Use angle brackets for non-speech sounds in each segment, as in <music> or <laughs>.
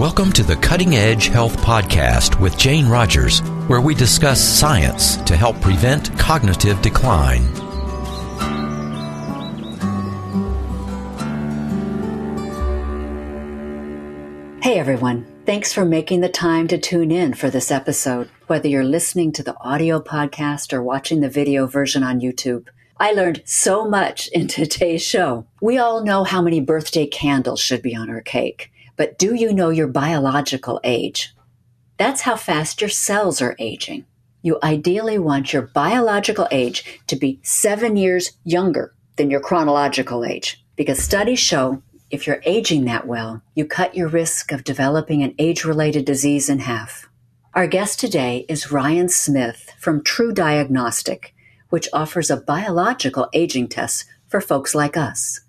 Welcome to the Cutting Edge Health Podcast with Jane Rogers, where we discuss science to help prevent cognitive decline. Hey everyone, thanks for making the time to tune in for this episode, whether you're listening to the audio podcast or watching the video version on YouTube. I learned so much in <laughs> today's show. We all know how many birthday candles should be on our cake, but do you know your biological age? That's how fast your cells are aging. You ideally want your biological age to be seven years younger than your chronological age because studies show if you're aging that well, you cut your risk of developing an age related disease in half. Our guest today is Ryan Smith from TruDiagnostic, which offers a biological aging test for folks like us.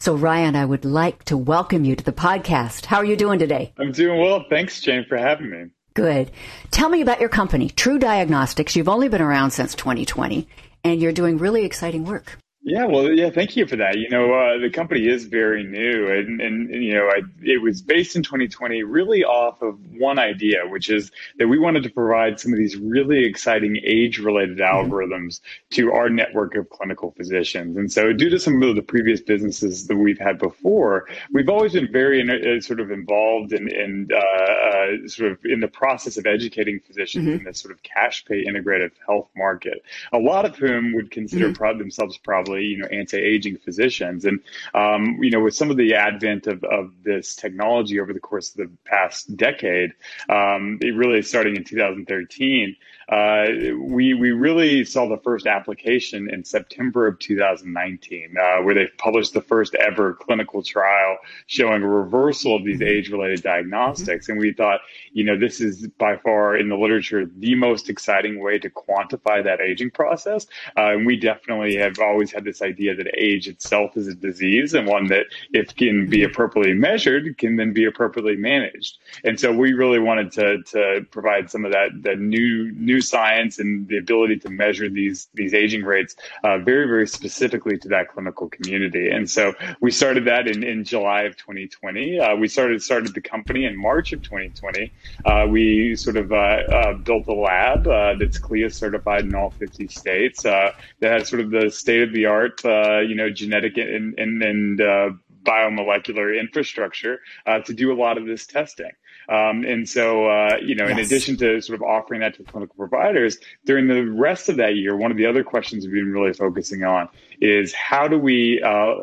So, Ryan, I would like to welcome you to the podcast. How are you doing today? I'm doing well. Thanks, Jane, for having me. Good. Tell me about your company, TruDiagnostics. You've only been around since 2020, and you're doing really exciting work. Yeah, well, yeah, thank you for that. You know, uh, the company is very new, and, and, and you know, I, it was based in 2020, really off of one idea, which is that we wanted to provide some of these really exciting age-related mm-hmm. algorithms to our network of clinical physicians. And so, due to some of the previous businesses that we've had before, we've always been very uh, sort of involved in, in uh, uh, sort of in the process of educating physicians mm-hmm. in this sort of cash pay integrative health market. A lot of whom would consider mm-hmm. themselves probably you know anti-aging physicians and um, you know with some of the advent of, of this technology over the course of the past decade um, it really starting in 2013 uh, we we really saw the first application in September of 2019, uh, where they published the first ever clinical trial showing a reversal of these mm-hmm. age-related diagnostics. Mm-hmm. And we thought, you know, this is by far in the literature the most exciting way to quantify that aging process. Uh, and we definitely have always had this idea that age itself is a disease and one that, if can be appropriately measured, can then be appropriately managed. And so we really wanted to to provide some of that new new science and the ability to measure these these aging rates uh, very very specifically to that clinical community. And so we started that in, in July of 2020. Uh, we started started the company in March of 2020. Uh, we sort of uh, uh, built a lab uh, that's CLIA certified in all 50 states that has sort of the state of the art, you know, genetic and and, and biomolecular infrastructure to do a lot of this testing. Um, and so, uh, you know, yes. in addition to sort of offering that to clinical providers, during the rest of that year, one of the other questions we've been really focusing on is how do we uh,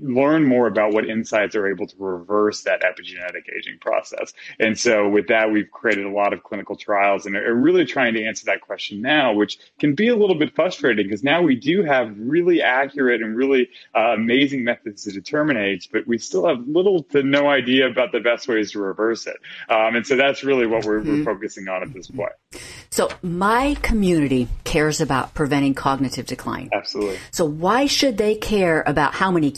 learn more about what insights are able to reverse that epigenetic aging process? And so, with that, we've created a lot of clinical trials and are really trying to answer that question now, which can be a little bit frustrating because now we do have really accurate and really uh, amazing methods to determine age, but we still have little to no idea about the best ways to reverse it. Um, and so, that's really what we're, mm-hmm. we're focusing on at this point. So, my community cares about preventing cognitive decline. Absolutely. So, why should they care about how many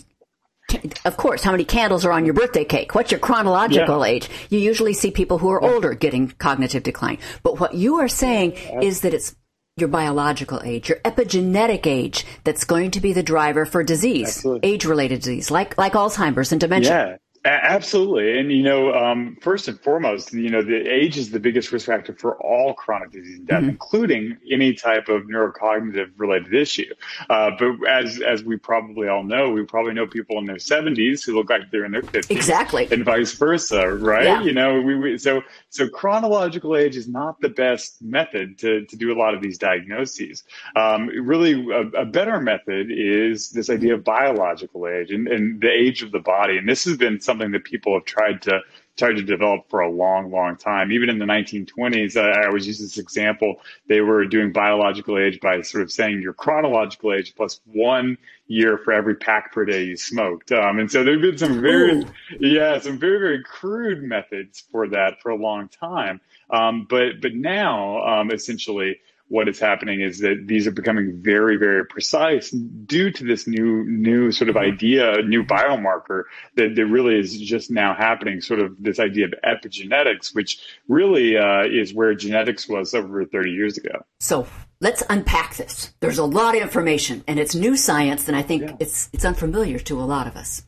of course, how many candles are on your birthday cake? What's your chronological yeah. age? You usually see people who are older getting cognitive decline. But what you are saying is that it's your biological age, your epigenetic age that's going to be the driver for disease, age related disease, like, like Alzheimer's and dementia. Absolutely. And, you know, um, first and foremost, you know, the age is the biggest risk factor for all chronic disease and death, mm-hmm. including any type of neurocognitive related issue. Uh, but as, as we probably all know, we probably know people in their 70s who look like they're in their 50s. Exactly. And vice versa, right? Yeah. You know, we, we, so, so chronological age is not the best method to, to do a lot of these diagnoses. Um, really, a, a better method is this idea of biological age and, and the age of the body. And this has been something that people have tried to tried to develop for a long, long time. Even in the 1920s, I, I always use this example. They were doing biological age by sort of saying your chronological age plus one year for every pack per day you smoked. Um, and so there've been some very, Ooh. yeah, some very, very crude methods for that for a long time. Um, but, but now, um, essentially, what is happening is that these are becoming very, very precise due to this new, new sort of mm-hmm. idea, new biomarker that, that really is just now happening. Sort of this idea of epigenetics, which really uh, is where genetics was over 30 years ago. So let's unpack this. There's a lot of information, and it's new science, and I think yeah. it's it's unfamiliar to a lot of us.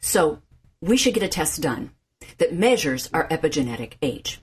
So we should get a test done. that measures our epigenetic age.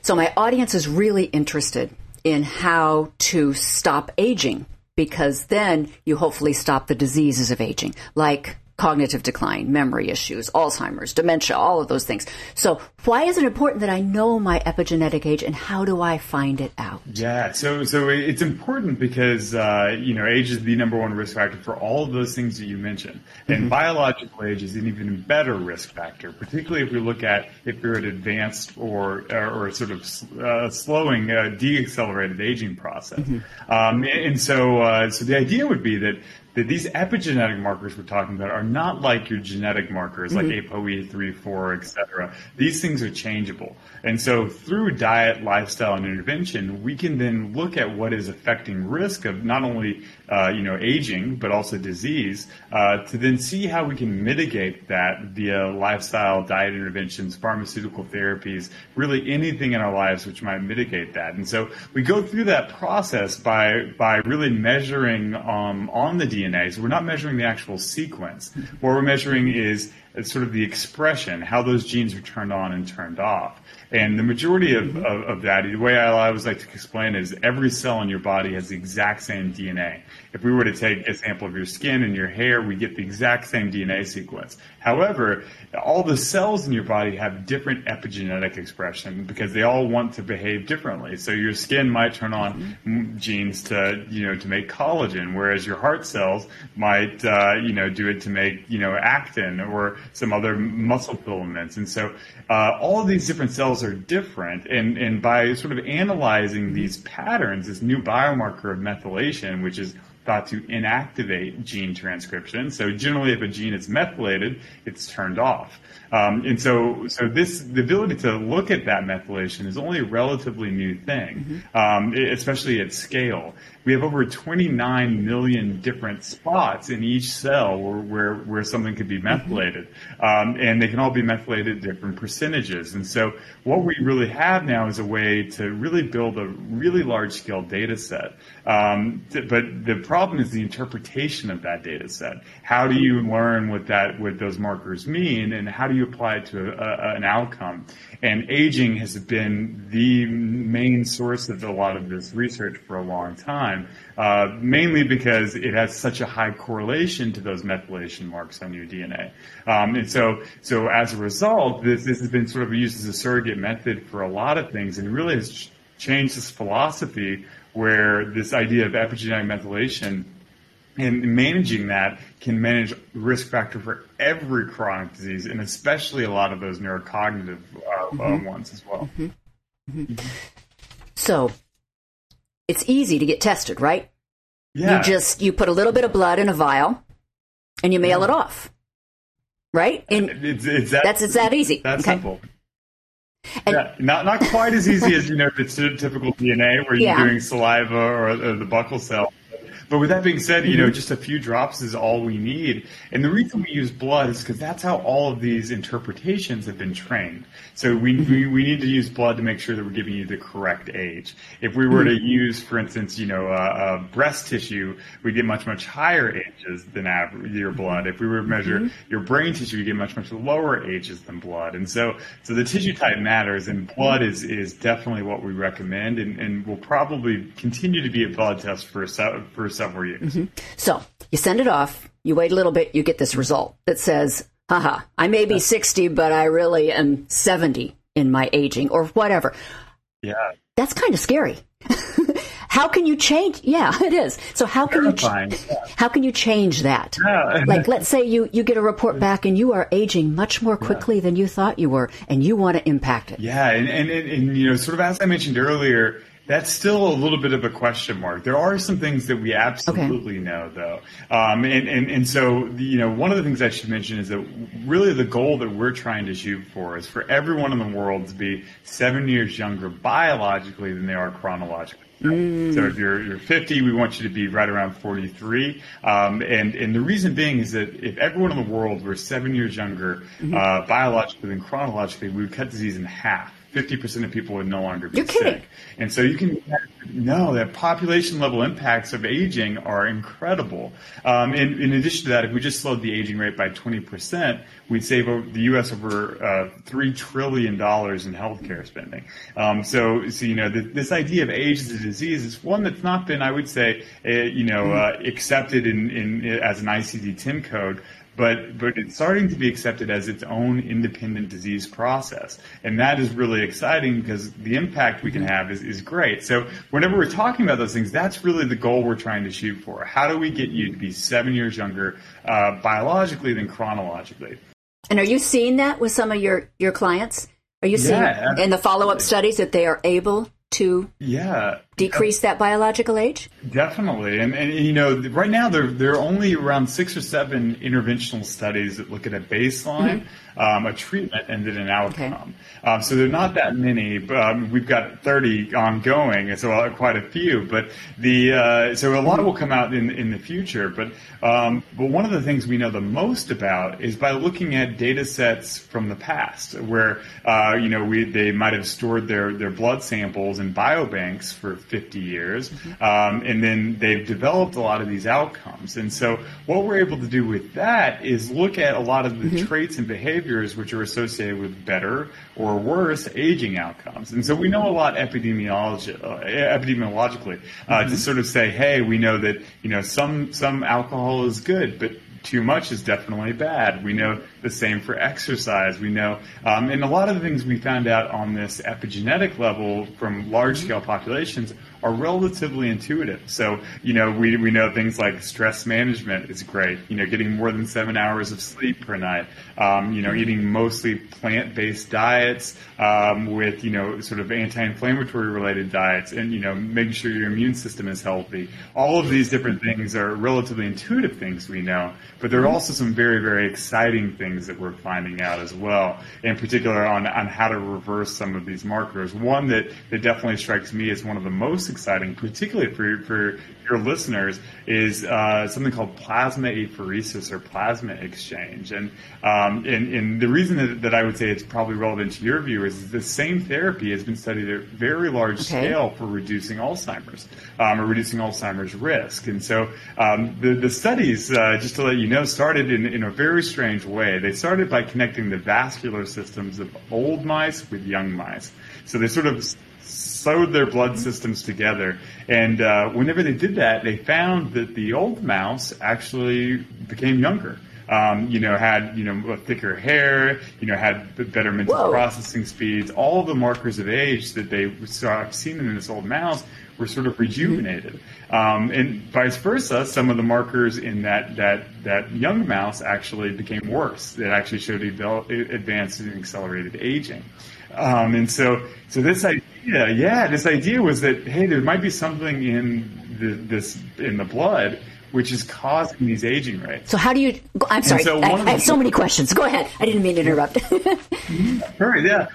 So my audience is really interested in how to stop aging because then you hopefully stop the diseases of aging, like cognitive decline, memory issues, Alzheimer's, dementia, all of those things. So why is it important that I know my epigenetic age and how do I find it out? Yeah, so so it's important because uh, you know age is the number one risk factor for all of those things that you mentioned, and mm-hmm. biological age is an even better risk factor, particularly if we look at if you're at advanced or or, sort of uh, slowing, uh, deaccelerated aging process. Mm-hmm. Um, and so uh, so the idea would be that that these epigenetic markers we're talking about are not like your genetic markers mm-hmm. like ApoE3, 4, etc. These things are changeable. And so through diet, lifestyle, and intervention, we can then look at what is affecting risk of not only uh, you know aging but also disease uh, to then see how we can mitigate that via lifestyle, diet interventions, pharmaceutical therapies, really anything in our lives which might mitigate that. And so we go through that process by by really measuring um, on the DNA DNA. So we're not measuring the actual sequence. What we're measuring is sort of the expression, how those genes are turned on and turned off. And the majority of, of, of, that, the way I always like to explain it is every cell in your body has the exact same DNA. If we were to take a sample of your skin and your hair, we get the exact same DNA sequence. However, all the cells in your body have different epigenetic expression because they all want to behave differently. So your skin might turn on mm-hmm. genes to, you know, to make collagen, whereas your heart cells might, uh, you know, do it to make, you know, actin or some other muscle filaments. And so uh, all these different cells are different. And, and by sort of analyzing these patterns, this new biomarker of methylation, which is thought to inactivate gene transcription. So generally, if a gene is methylated, it's turned off. Um, and so, so this the ability to look at that methylation is only a relatively new thing, mm-hmm. um, especially at scale. We have over 29 million different spots in each cell where where, where something could be mm-hmm. methylated, mm-hmm. um, and they can all be methylated at different percentages. And so, what we really have now is a way to really build a really large scale data set. Um, but the problem is the interpretation of that data set. How do you learn what that what those markers mean, and how do you apply it to a, a, an outcome? And aging has been the main source of a lot of this research for a long time, uh, mainly because it has such a high correlation to those methylation marks on your DNA. Um, and so, so as a result, this, this has been sort of used as a surrogate method for a lot of things, and really has changed this philosophy where this idea of epigenetic methylation and managing that can manage risk factor for every chronic disease and especially a lot of those neurocognitive uh, mm-hmm. ones as well. Mm-hmm. Mm-hmm. So it's easy to get tested, right? Yeah. You just you put a little bit of blood in a vial and you mail yeah. it off. Right? And it's, it's that, that's it's that easy. That's okay. simple. And, yeah, not not quite as easy as you know the typical DNA where you're yeah. doing saliva or, or the buccal cell. But with that being said, you know, mm-hmm. just a few drops is all we need. And the reason we use blood is because that's how all of these interpretations have been trained. So we, mm-hmm. we, we, need to use blood to make sure that we're giving you the correct age. If we were to mm-hmm. use, for instance, you know, uh, uh, breast tissue, we get much, much higher ages than average, your blood. If we were to measure mm-hmm. your brain tissue, we get much, much lower ages than blood. And so, so the tissue type matters and blood is, is definitely what we recommend and, and will probably continue to be a blood test for, for several years. Mm-hmm. So you send it off, you wait a little bit, you get this result that says, haha, I may be 60, but I really am 70 in my aging or whatever. Yeah. That's kind of scary. <laughs> how can you change? Yeah, <laughs> it is. So how can you, ch- yeah. how can you change that? Yeah. <laughs> like, let's say you, you get a report back and you are aging much more quickly yeah. than you thought you were and you want to impact it. Yeah. And, and, and, and, you know, sort of as I mentioned earlier, that's still a little bit of a question mark. There are some things that we absolutely okay. know, though. Um, and, and, and so, you know, one of the things I should mention is that really the goal that we're trying to shoot for is for everyone in the world to be seven years younger biologically than they are chronologically. Mm. So if you're, you're 50, we want you to be right around 43. Um, and, and the reason being is that if everyone in the world were seven years younger mm-hmm. uh, biologically than chronologically, we would cut disease in half. 50% of people would no longer be You're sick. Kidding. And so you can no, that population level impacts of aging are incredible. Um, in, in addition to that, if we just slowed the aging rate by 20%, we'd save the U.S. over uh, $3 trillion in healthcare spending. Um, so, so, you know, the, this idea of age as a disease is one that's not been, I would say, uh, you know, uh, accepted in, in, as an ICD-10 code but but it's starting to be accepted as its own independent disease process, and that is really exciting because the impact we can have is, is great. So whenever we're talking about those things, that's really the goal we're trying to shoot for. How do we get you to be seven years younger uh, biologically than chronologically? And are you seeing that with some of your your clients? Are you seeing yeah, in the follow up studies that they are able to yeah decrease that biological age? Definitely, and, and you know, right now there there are only around six or seven interventional studies that look at a baseline, mm-hmm. um, a treatment, and then an outcome. Okay. Um, so there are not that many. But, um, we've got thirty ongoing, so uh, quite a few. But the uh, so a lot will come out in in the future. But um, but one of the things we know the most about is by looking at data sets from the past, where uh, you know we they might have stored their their blood samples in biobanks for 50 years. Mm-hmm. Um, and then they've developed a lot of these outcomes. And so what we're able to do with that is look at a lot of the mm-hmm. traits and behaviors which are associated with better or worse aging outcomes. And so we know a lot epidemiologi- uh, epidemiologically uh, mm-hmm. to sort of say, hey, we know that, you know, some, some alcohol is good, but too much is definitely bad. We know the same for exercise. We know, um, and a lot of the things we found out on this epigenetic level from large scale populations are relatively intuitive. So, you know, we, we know things like stress management is great. You know, getting more than seven hours of sleep per night. Um, you know, eating mostly plant based diets um, with, you know, sort of anti inflammatory related diets and, you know, making sure your immune system is healthy. All of these different things are relatively intuitive things we know, but there are also some very, very exciting things that we're finding out as well, in particular on, on how to reverse some of these markers. One that, that definitely strikes me as one of the most exciting, particularly for, for your listeners, is uh, something called plasma apheresis or plasma exchange. And, um, and, and the reason that, that, I would say it's probably relevant to your viewers is the same therapy has been studied at very large okay. scale for reducing Alzheimer's um, or reducing Alzheimer's risk. And so um, the, the studies, uh, just to let you know, started in, in a very strange way. They started by connecting the vascular systems of old mice with young mice. So they sort of sewed their blood systems together. And uh, whenever they did that, they found that the old mouse actually became younger. Um, you know, had you know thicker hair, you know, had better mental Whoa. processing speeds. All the markers of age that they saw seen in this old mouse were sort of rejuvenated. Um, and vice versa, some of the markers in that that that young mouse actually became worse. It actually showed advanced and accelerated aging. Um, and so, so this idea, yeah, this idea was that hey, there might be something in the, this in the blood which is causing these aging rates. So how do you? I'm sorry, so I, I, have so many questions. Go ahead. I didn't mean to interrupt. <laughs> Right. Yeah.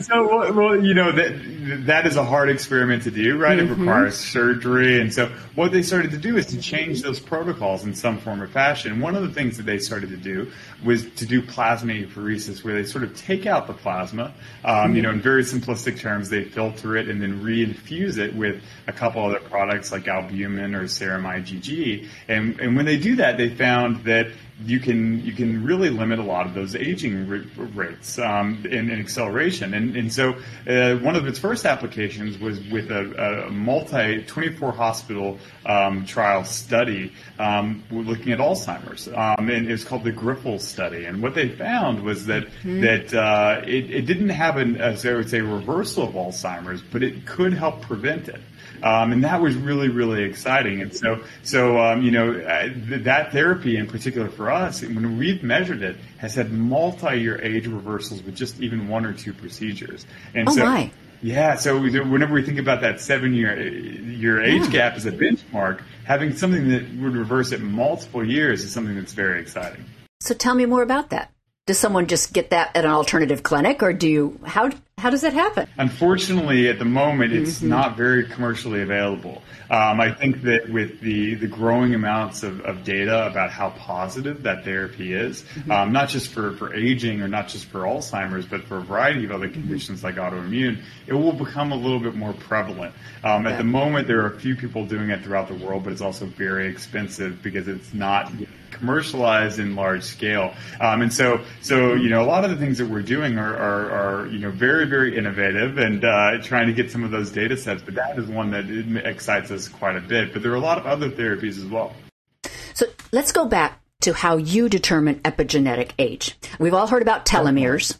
So, well, you know that that is a hard experiment to do, right? Mm-hmm. It requires surgery, and so what they started to do is to change those protocols in some form or fashion. One of the things that they started to do was to do plasma apheresis, where they sort of take out the plasma, um, you know, in very simplistic terms, they filter it and then reinfuse it with a couple other products like albumin or serum IgG, and and when they do that, they found that you can you can really limit a lot of those aging rates um, and, and, acceleration. And, and so uh, one of its first applications was with a, a multi 24 hospital um, trial study um, looking at Alzheimer's, um, and it was called the Grifols study. And what they found was that mm-hmm. that uh, it, it, didn't have an as I would say reversal of Alzheimer's, but it could help prevent it. Um, and that was really, really exciting. And so, so um, you know, uh, that therapy in particular for us, when we've measured it, has had multi-year age reversals with just even one or two procedures. And oh so, my. Yeah, so whenever we think about that seven-year year age yeah. gap as a benchmark, having something that would reverse it multiple years is something that's very exciting. So tell me more about that. Does someone just get that at an alternative clinic, or do you how how does that happen? Unfortunately, at the moment, it's mm-hmm. not very commercially available. Um, I think that with the, the growing amounts of, of data about how positive that therapy is, mm-hmm. um, not just for, for aging or not just for Alzheimer's, but for a variety of other conditions like autoimmune, it will become a little bit more prevalent. Um, yeah. At the moment, there are a few people doing it throughout the world, but it's also very expensive because it's not commercialized in large scale. Um, and so, so you know, a lot of the things that we're doing are, are, are you know very very innovative and uh, trying to get some of those data sets. But that is one that excites us quite a bit. But there are a lot of other therapies as well. So let's go back to how you determine epigenetic age. We've all heard about telomeres.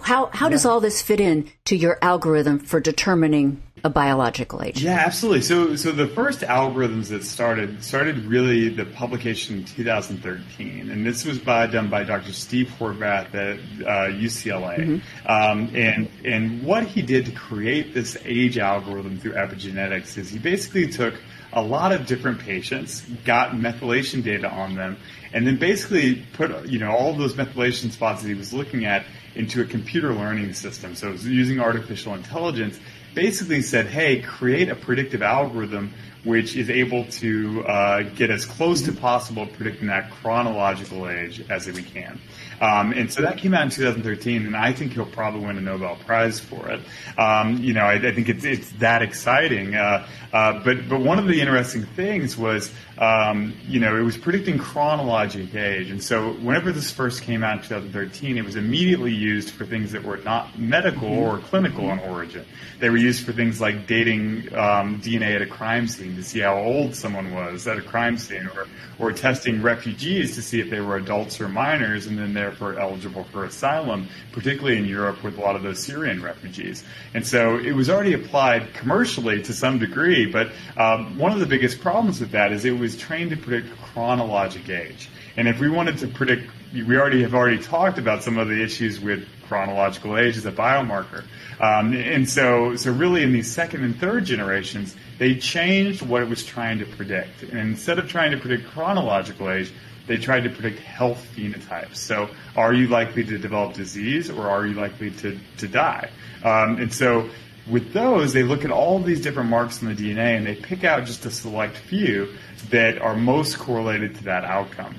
How how yeah. does all this fit in to your algorithm for determining a biological age. Yeah, absolutely. So, so the first algorithms that started started really the publication in 2013, and this was by done by Dr. Steve Horvath at uh, UCLA. Mm-hmm. Um, and and what he did to create this age algorithm through epigenetics is he basically took a lot of different patients, got methylation data on them, and then basically put you know all of those methylation spots that he was looking at into a computer learning system. So it was using artificial intelligence basically said, hey, create a predictive algorithm which is able to uh, get as close to possible predicting that chronological age as we can. Um, and so that came out in 2013, and I think he'll probably win a Nobel Prize for it. Um, you know, I, I, think it's it's that exciting. Uh, uh, but but one of the interesting things was, um, you know, it was predicting chronologic age, and so whenever this first came out in 2013, it was immediately used for things that were not medical or clinical in origin. They were used for things like dating um, DNA at a crime scene to see how old someone was at a crime scene, or or testing refugees to see if they were adults or minors, and then therefore eligible for asylum, particularly in Europe with a lot of those Syrian refugees. And so it was already applied commercially to some degree, but um, one of the biggest problems with that is it was trained to predict chronologic age. And if we wanted to predict, we already have already talked about some of the issues with chronological age as a biomarker. Um, and so, so really in these second and third generations, they changed what it was trying to predict. And instead of trying to predict chronological age, they tried to predict health phenotypes. So, are you likely to develop disease or are you likely to, to die? Um, and so, with those, they look at all these different marks in the DNA and they pick out just a select few that are most correlated to that outcome.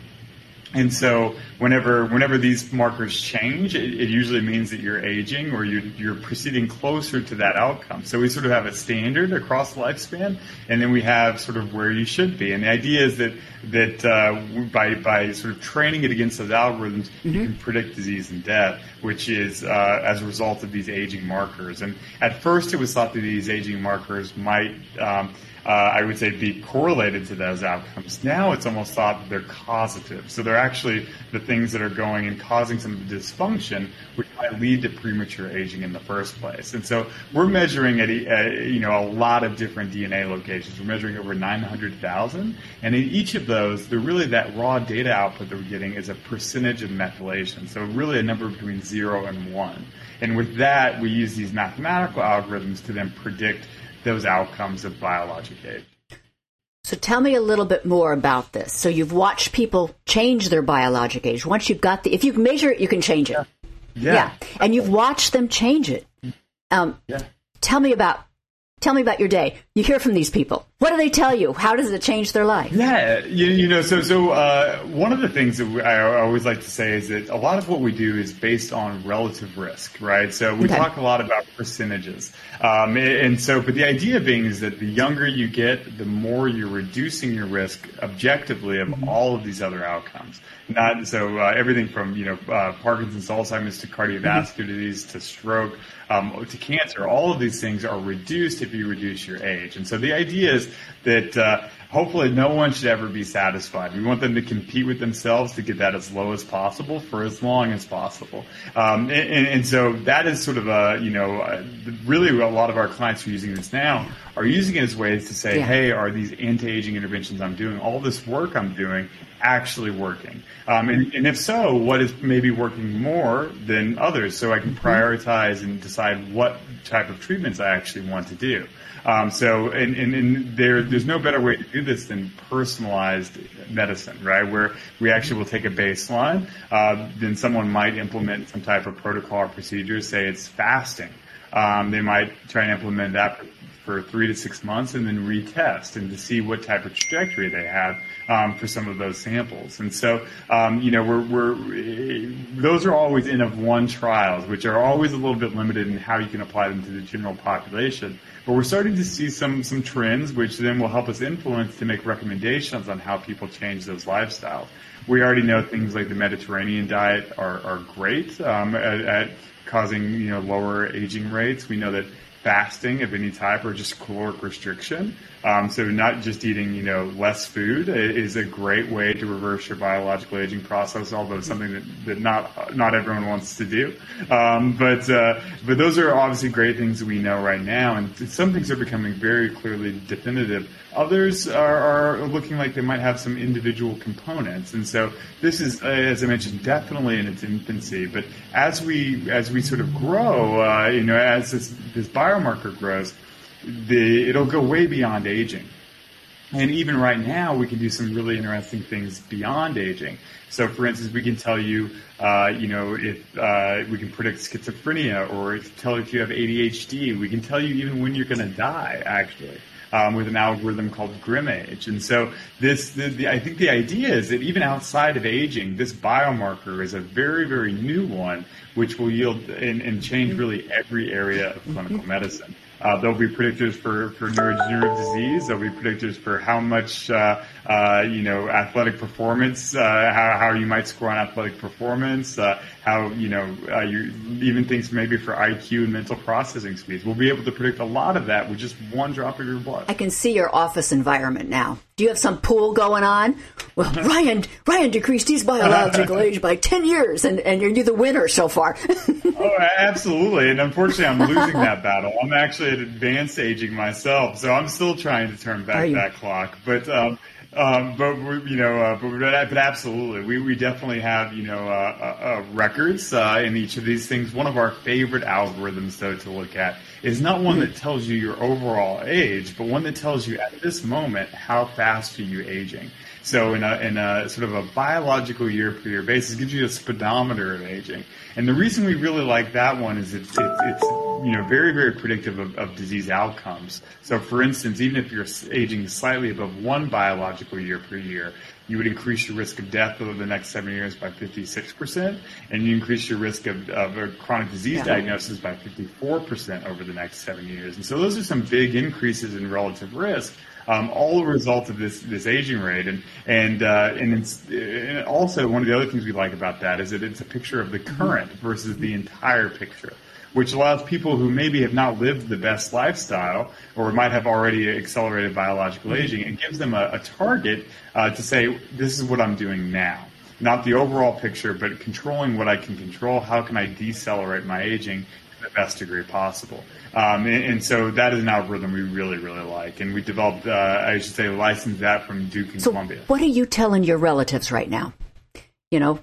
And so whenever whenever these markers change, it, it usually means that you're aging or you're, you're, proceeding closer to that outcome. So we sort of have a standard across lifespan, and then we have sort of where you should be. And the idea is that that uh, by by sort of training it against those algorithms, mm-hmm. you can predict disease and death, which is uh, as a result of these aging markers. And at first, it was thought that these aging markers might um, uh, I would say, be correlated to those outcomes. Now it's almost thought that they're causative. So they're actually the things that are going and causing some of the dysfunction, which might lead to premature aging in the first place. And so we're measuring at, a, you know, a lot of different DNA locations. We're measuring over 900,000. And in each of those, they're really that raw data output that we're getting is a percentage of methylation. So really a number between zero and one. And with that, we use these mathematical algorithms to then predict those outcomes of biologic age. So tell me a little bit more about this. So you've watched people change their biologic age. Once you've got the, if you measure it, you can change it. Yeah. yeah. And you've watched them change it. Um, yeah. Tell me about Tell me about your day. You hear from these people. What do they tell you? How does it change their life? Yeah, you, you know, so so uh, one of the things that I always like to say is that a lot of what we do is based on relative risk, right? So we okay. talk a lot about percentages, um, and so but the idea being is that the younger you get, the more you're reducing your risk objectively of mm-hmm. all of these other outcomes. Not so uh, everything from you know uh, Parkinson's, Alzheimer's to cardiovascular mm-hmm. disease to stroke um, to cancer. All of these things are reduced if you reduce your age. And so the idea is that uh, hopefully no one should ever be satisfied. We want them to compete with themselves to get that as low as possible for as long as possible. Um, and, and, so that is sort of a, you know, uh, really a lot of our clients who are using this now are using it as ways to say, yeah. hey, are these anti-aging interventions I'm doing, all this work I'm doing, actually working? Um, and, and, if so, what is maybe working more than others so I can mm-hmm. prioritize and decide what type of treatments I actually want to do? Um, so, and, and, and, there, there's no better way to do this than personalized medicine, right? Where we actually will take a baseline, uh, then someone might implement some type of protocol or procedure, say it's fasting. Um, they might try and implement that for three to six months and then retest and to see what type of trajectory they have um, for some of those samples. And so, um, you know, we're, we're, those are always N of one trials, which are always a little bit limited in how you can apply them to the general population. But we're starting to see some, some trends, which then will help us influence to make recommendations on how people change those lifestyles. We already know things like the Mediterranean diet are, are great um, at, at causing you know lower aging rates. We know that fasting of any type or just caloric restriction. Um, so not just eating, you know, less food is a great way to reverse your biological aging process, although it's something that, that not not everyone wants to do. Um, but uh, but those are obviously great things we know right now, and some things are becoming very clearly definitive. Others are, are looking like they might have some individual components, and so this is, uh, as I mentioned, definitely in its infancy. But as we as we sort of grow, uh, you know, as this this biomarker grows the it'll go way beyond aging. And even right now, we can do some really interesting things beyond aging. So, for instance, we can tell you, uh, you know, if uh, we can predict schizophrenia or tell if you have ADHD. We can tell you even when you're going to die, actually. Um, with an algorithm called GrimAge. And so this, the, the, I think the idea is that even outside of aging, this biomarker is a very, very new one, which will yield and, and change really every area of clinical medicine. Uh, there'll be predictors for, for neurodegenerative disease. There'll be predictors for how much, uh, uh, you know, athletic performance, uh, how, how you might score on athletic performance, uh, how, you know, uh, you, even things maybe for IQ and mental processing speeds. We'll be able to predict a lot of that with just one drop of your blood. I can see your office environment now. Do you have some pool going on? Well, <laughs> Ryan, Ryan decreased his biological <laughs> age by 10 years and, and you're the winner so far. <laughs> oh, absolutely. And unfortunately, I'm losing that battle. I'm actually at advanced aging myself, so I'm still trying to turn back that clock. But, um, um, but you know, uh, but, but absolutely, we, we definitely have you know uh, uh, uh, records uh, in each of these things. One of our favorite algorithms, though, to look at is not one that tells you your overall age, but one that tells you at this moment how fast are you aging. So in a, in a sort of a biological year per year basis, gives you a speedometer of aging. And the reason we really like that one is it's, it's, it's you know, very, very predictive of, of disease outcomes. So for instance, even if you're aging slightly above one biological year per year, you would increase your risk of death over the next seven years by 56%, and you increase your risk of, of a chronic disease yeah. diagnosis by 54% over the next seven years. And so those are some big increases in relative risk um, all a result of this this aging rate. And and uh, and it's and also one of the other things we like about that is that it's a picture of the current versus the entire picture. Which allows people who maybe have not lived the best lifestyle or might have already accelerated biological aging, it gives them a, a target uh, to say, this is what I'm doing now not the overall picture, but controlling what I can control. How can I decelerate my aging the best degree possible? Um, and, and, so that is an algorithm we really, really like. And we developed, uh, I should say, licensed that from Duke and so Columbia. What are you telling your relatives right now? You know,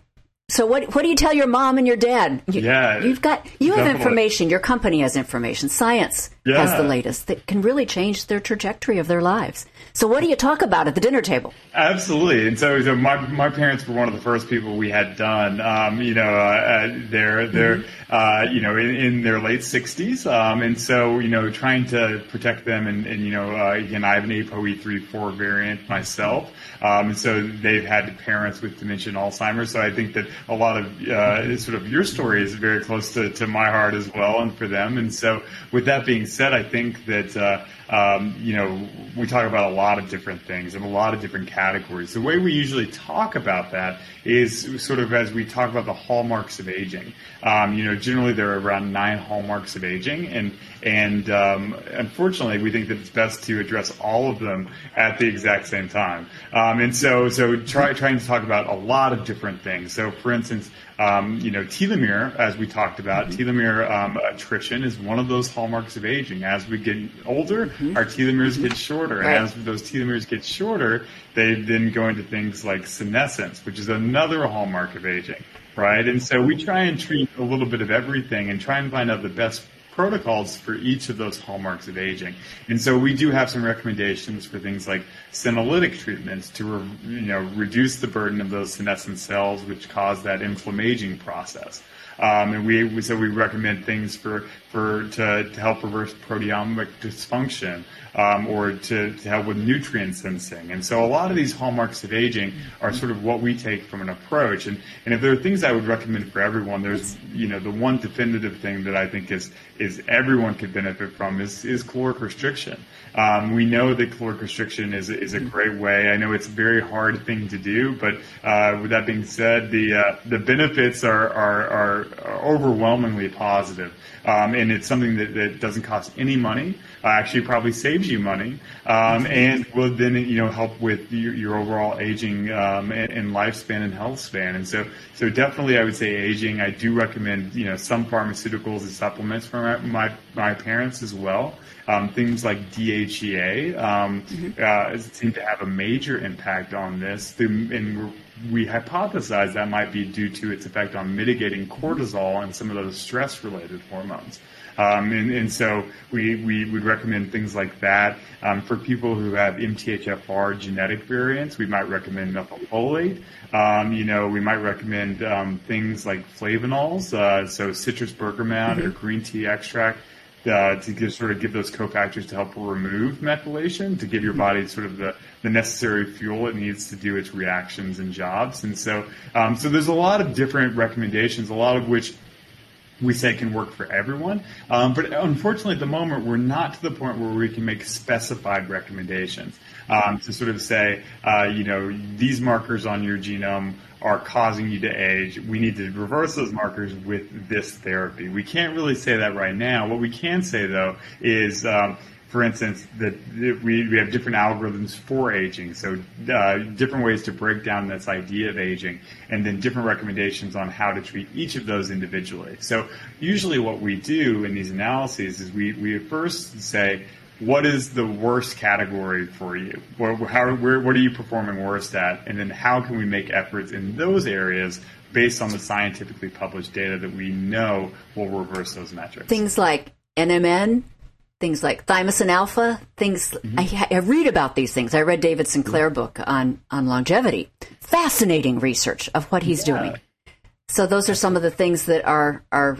so what what do you tell your mom and your dad? You, yeah, you've got you definitely. have information. Your company has information. Science yeah. has the latest that can really change their trajectory of their lives. So what do you talk about at the dinner table? Absolutely. And so, so my my parents were one of the first people we had done. Um, you know, uh, they're they're mm-hmm. uh, you know in, in, their late sixties, um, and so you know trying to protect them. And, and you know, uh, again, I have an APOE3/4 variant myself, um, and so they've had parents with dementia and Alzheimer's. So I think that a lot of uh, sort of your story is very close to, to my heart as well, and for them. And so, with that being said, I think that uh, um, you know we talk about a lot of different things and a lot of different categories. The way we usually talk about that is sort of as we talk about the hallmarks of aging. Um, you know, generally there are around nine hallmarks of aging, and And um, unfortunately, we think that it's best to address all of them at the exact same time. Um, and so, so try, trying to talk about a lot of different things. So, for instance, um, you know, telomere, as we talked about, mm-hmm. telomere um, attrition is one of those hallmarks of aging. As we get older, mm-hmm. our telomeres mm-hmm. get shorter, right. and as those telomeres get shorter, they then go into things like senescence, which is another hallmark of aging, right? And so we try and treat a little bit of everything and try and find out the best protocols for each of those hallmarks of aging. And so we do have some recommendations for things like senolytic treatments to re, you know reduce the burden of those senescent cells which cause that inflammaging process. Um, and we, so we recommend things for, for to, to help reverse proteomic dysfunction um, or to, to help with nutrient sensing. And so a lot of these hallmarks of aging are sort of what we take from an approach. And, and if there are things I would recommend for everyone, there's you know the one definitive thing that I think is is everyone could benefit from is is caloric restriction. Um, we know that caloric restriction is is a great way. I know it's a very hard thing to do, but uh, with that being said, the uh, the benefits are, are, are overwhelmingly positive. Um, and it's something that, that doesn't cost any money. Uh, actually, probably saves you money, um, and will then you know help with your, your overall aging um, and, and, lifespan and health span. And so, so definitely, I would say aging. I do recommend you know some pharmaceuticals and supplements for my my, my parents as well. Um, things like DHEA um, mm-hmm. uh, seem to have a major impact on this, and we hypothesize that might be due to its effect on mitigating cortisol and some of those stress-related hormones. Um, and, and, so we, we would recommend things like that. Um, for people who have MTHFR genetic variants, we might recommend methylfolate. Um, you know, we might recommend um, things like flavanols, uh, so citrus bergamot mm-hmm. or green tea extract uh, to give, sort of give those cofactors to help remove methylation, to give your body sort of the, the necessary fuel it needs to do its reactions and jobs. And so, um, so there's a lot of different recommendations, a lot of which we say can work for everyone. Um, but unfortunately, at the moment, we're not to the point where we can make specified recommendations um, to sort of say, uh, you know, these markers on your genome are causing you to age. We need to reverse those markers with this therapy. We can't really say that right now. What we can say, though, is um, for instance, that we, we have different algorithms for aging, so uh, different ways to break down this idea of aging, and then different recommendations on how to treat each of those individually. So usually what we do in these analyses is we, we first say, what is the worst category for you? What, how, where, what are you performing worst at? And then how can we make efforts in those areas based on the scientifically published data that we know will reverse those metrics? Things like NMN, things like thymosin alpha, things mm-hmm. I, I, read about these things. I read David Sinclair mm-hmm. book on on longevity. Fascinating research of what he's yeah. doing. So those are some of the things that are are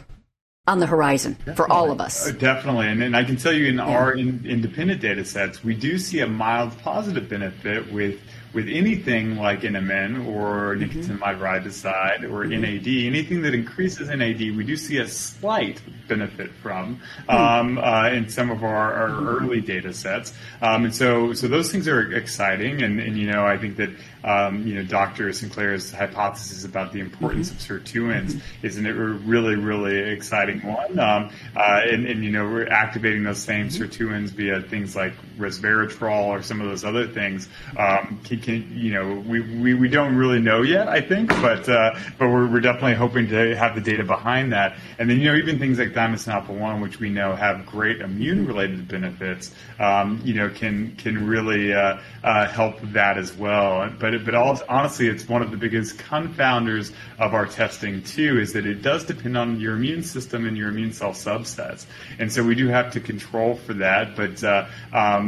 on the horizon definitely. for all of us. Uh, definitely. And, and I can tell you in yeah. our in, independent data sets, we do see a mild positive benefit with with anything like NMN or mm-hmm. nicotinamide riboside or mm-hmm. NAD, anything that increases NAD, we do see a slight benefit from hmm. um, uh, in some of our, our mm-hmm. early data sets. Um, and so, so those things are exciting. And, and you know, I think that um, you know, Dr. Sinclair's hypothesis about the importance mm-hmm. of sirtuins mm-hmm. is a really, really exciting one. Um, uh, and, and, you know, we're activating those same mm-hmm. sirtuins via things like resveratrol or some of those other things. Um, can, can, you know, we, we, we don't really know yet, I think, but uh, but we're, we're definitely hoping to have the data behind that. And then, you know, even things like thymosin alpha 1, which we know have great immune related benefits, um, you know, can, can really uh, uh help that as well. But but but honestly, it's one of the biggest confounders of our testing too. Is that it does depend on your immune system and your immune cell subsets, and so we do have to control for that. But uh,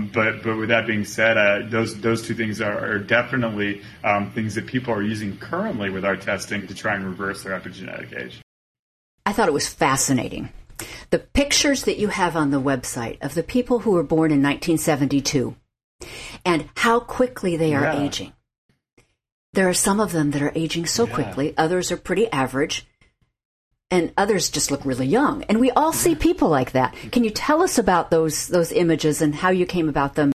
um, but but with that being said, uh, those those two things are, are definitely um, things that people are using currently with our testing to try and reverse their epigenetic age. I thought it was fascinating. The pictures that you have on the website of the people who were born in 1972 and how quickly they are yeah. aging there are some of them that are aging so yeah. quickly, others are pretty average, and others just look really young. And we all see people like that. Can you tell us about those those images and how you came about them?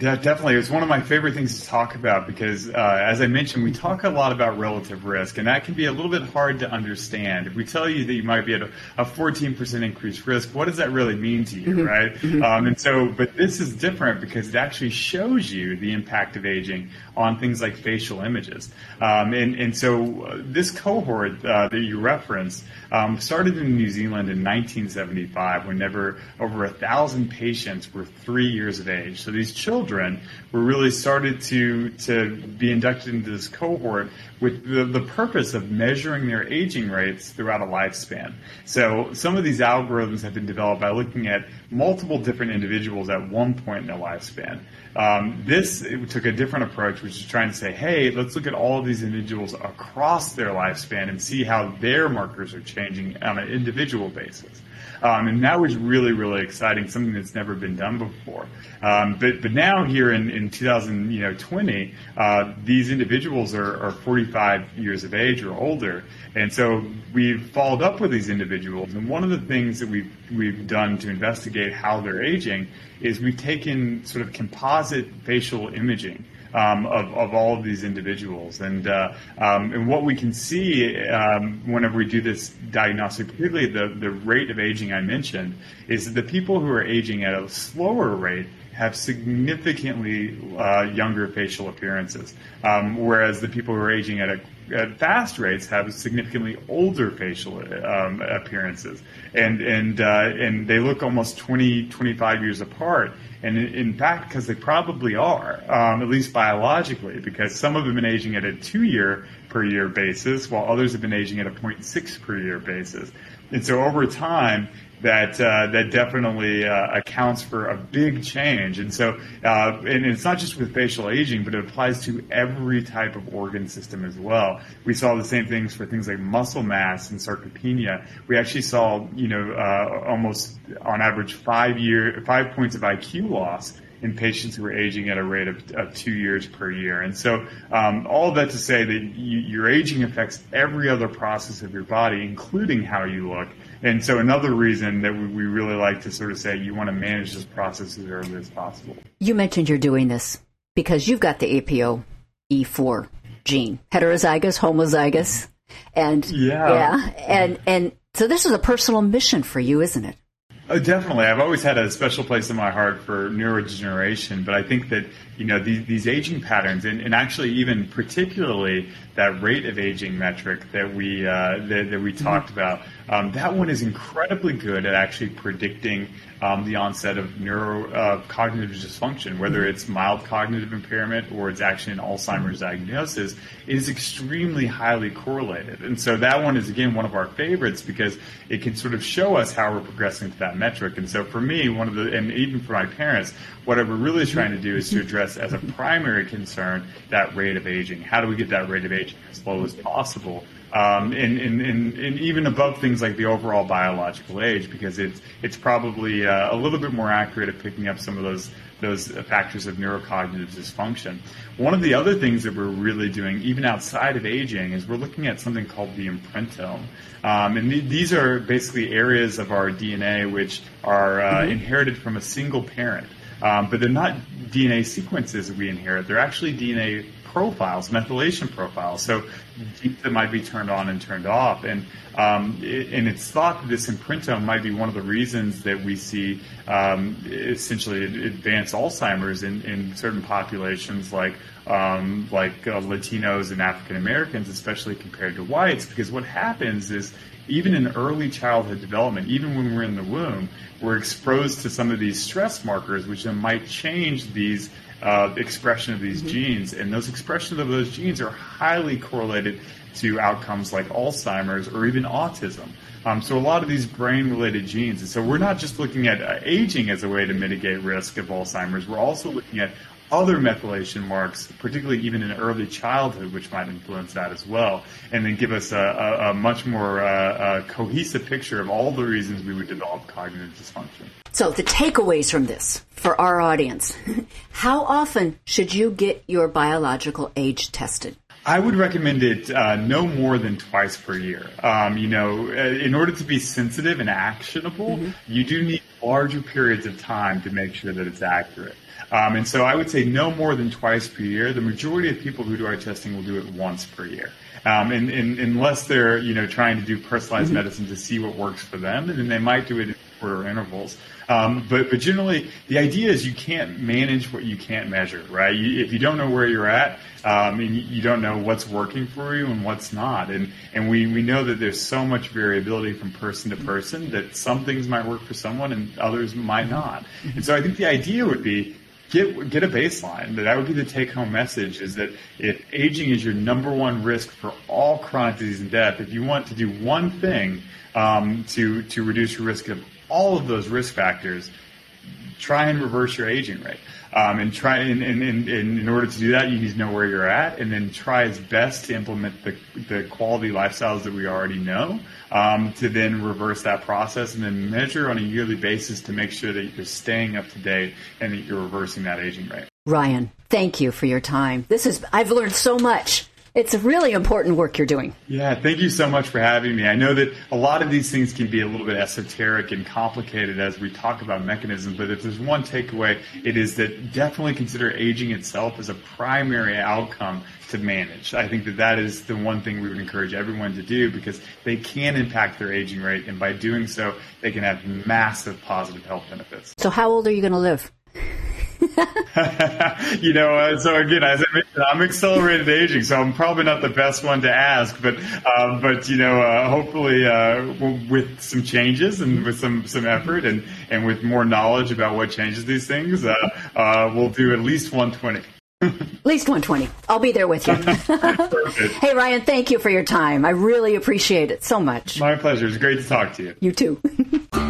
Yeah, definitely. It's one of my favorite things to talk about because, uh, as I mentioned, we talk a lot about relative risk, and that can be a little bit hard to understand. If we tell you that you might be at a, a 14% increased risk, what does that really mean to you, mm-hmm. right? Mm-hmm. Um, and so, but this is different because it actually shows you the impact of aging on things like facial images. Um, and, and so, uh, this cohort uh, that you referenced um, started in New Zealand in 1975, whenever over a thousand patients were three years of age. So these children were really started to to be inducted into this cohort with the, the purpose of measuring their aging rates throughout a lifespan. So some of these algorithms have been developed by looking at multiple different individuals at one point in their lifespan. Um, this took a different approach, which is trying to say, hey, let's look at all of these individuals across their lifespan and see how their markers are changing on an individual basis. Um, and that was really, really exciting, something that's never been done before. Um, but, but now here in, in 2020, uh, these individuals are, are 45 years of age or older. And so we've followed up with these individuals. And one of the things that we've, we've done to investigate how they're aging is we've taken sort of composite facial imaging um, of, of all of these individuals. And, uh, um, and what we can see um, whenever we do this diagnostic, particularly the, the rate of aging I mentioned, is that the people who are aging at a slower rate have significantly uh, younger facial appearances, um, whereas the people who are aging at a at fast rates have significantly older facial um, appearances, and and uh, and they look almost 20, 25 years apart. And in, fact, because they probably are, um, at least biologically, because some of them have been aging at a two-year per year basis, while others have been aging at a 0.6 per year basis. And so over time, that uh, that definitely uh, accounts for a big change. And so, uh, and it's not just with facial aging, but it applies to every type of organ system as well. We saw the same things for things like muscle mass and sarcopenia. We actually saw, you know, uh, almost on average five year five points of IQ loss in patients who are aging at a rate of, of two years per year. And so, um, all of that to say that you, your aging affects every other process of your body, including how you look. And so another reason that we, we really like to sort of say you want to manage this process as early as possible. You mentioned you're doing this because you've got the APO E4 gene, heterozygous, homozygous, and yeah, yeah, and and so this is a personal mission for you, isn't it? Oh, definitely. I've always had a special place in my heart for neurodegeneration, but I think that you know these, these aging patterns, and, and, actually even particularly that rate of aging metric that we uh, that, that, we mm-hmm. talked about, um, that one is incredibly good at actually predicting um, the onset of neurocognitive uh, cognitive dysfunction, whether it's mild cognitive impairment or it's actually an Alzheimer's diagnosis, it is extremely highly correlated. And so that one is again one of our favorites because it can sort of show us how we're progressing to that metric. And so for me, one of the and even for my parents, what we're really trying to do is to address as a primary concern that rate of aging. How do we get that rate of aging as low as possible? Um, and, and, and, and, even above things like the overall biological age, because it's it's probably uh, a little bit more accurate at picking up some of those those factors of neurocognitive dysfunction. One of the other things that we're really doing, even outside of aging, is we're looking at something called the imprintome. Um, and th- these are basically areas of our DNA which are uh, mm-hmm. inherited from a single parent. Um, but they're not DNA sequences we inherit. They're actually DNA profiles, methylation profiles. So that might be turned on and turned off. And um, it, and it's thought that this imprintome might be one of the reasons that we see um, essentially advanced Alzheimer's in, in certain populations like um, like uh, Latinos and African Americans, especially compared to whites, because what happens is even in early childhood development, even when we're in the womb, we're exposed to some of these stress markers, which then might change these uh, expression of these mm-hmm. genes, and those expressions of those genes are highly correlated to outcomes like Alzheimer's or even autism. Um, so a lot of these brain-related genes, and so we're not just looking at uh, aging as a way to mitigate risk of Alzheimer's. We're also looking at other methylation marks, particularly even in early childhood, which might influence that as well, and then give us a, a, a much more uh, a cohesive picture of all the reasons we would develop cognitive dysfunction. So, the takeaways from this for our audience <laughs> how often should you get your biological age tested? I would recommend it uh, no more than twice per year. Um, you know, uh, in order to be sensitive and actionable, mm-hmm. you do need larger periods of time to make sure that it's accurate. Um, and so I would say no more than twice per year. The majority of people who do our testing will do it once per year. Um, and, and, unless they're you know trying to do personalized mm-hmm. medicine to see what works for them, and then they might do it in quarter intervals. Um, but but generally, the idea is you can't manage what you can't measure, right? You, if you don't know where you're at, um, and you don't know what's working for you and what's not, and and we we know that there's so much variability from person to person that some things might work for someone and others might not. And so I think the idea would be get get a baseline. That would be the take home message: is that if aging is your number one risk for all chronic disease and death, if you want to do one thing um, to to reduce your risk of all of those risk factors, try and reverse your aging rate. Um, and try and, and, and, in order to do that, you need to know where you're at, and then try as best to implement the, the quality lifestyles that we already know um, to then reverse that process and then measure on a yearly basis to make sure that you're staying up to date and that you're reversing that aging rate. Ryan, thank you for your time. This is I've learned so much. It's really important work you're doing. Yeah, thank you so much for having me. I know that a lot of these things can be a little bit esoteric and complicated as we talk about mechanisms, but if there's one takeaway, it is that definitely consider aging itself as a primary outcome to manage. I think that that is the one thing we would encourage everyone to do because they can impact their aging rate, and by doing so, they can have massive positive health benefits. So, how old are you going to live? <laughs> you know, uh, so again, as I mentioned, I'm accelerated aging, so I'm probably not the best one to ask, but uh, but you know, uh, hopefully uh, with some changes and with some some effort and and with more knowledge about what changes these things, uh, uh, we'll do at least 120. At least 120. I'll be there with you. <laughs> hey, Ryan, thank you for your time. I really appreciate it so much. My pleasure. It's great to talk to you. You too. <laughs>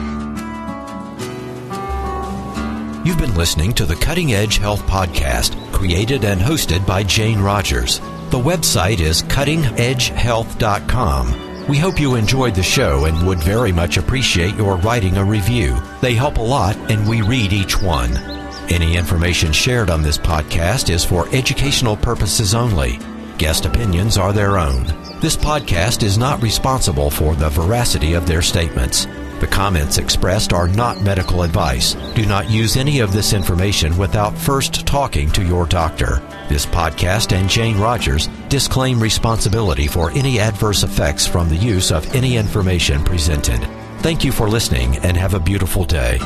You've been listening to the Cutting Edge Health Podcast, created and hosted by Jane Rogers. The website is cuttingedgehealth.com. We hope you enjoyed the show and would very much appreciate your writing a review. They help a lot, and we read each one. Any information shared on this podcast is for educational purposes only. Guest opinions are their own. This podcast is not responsible for the veracity of their statements. The comments expressed are not medical advice. Do not use any of this information without first talking to your doctor. This podcast and Jane Rogers disclaim responsibility for any adverse effects from the use of any information presented. Thank you for listening and have a beautiful day.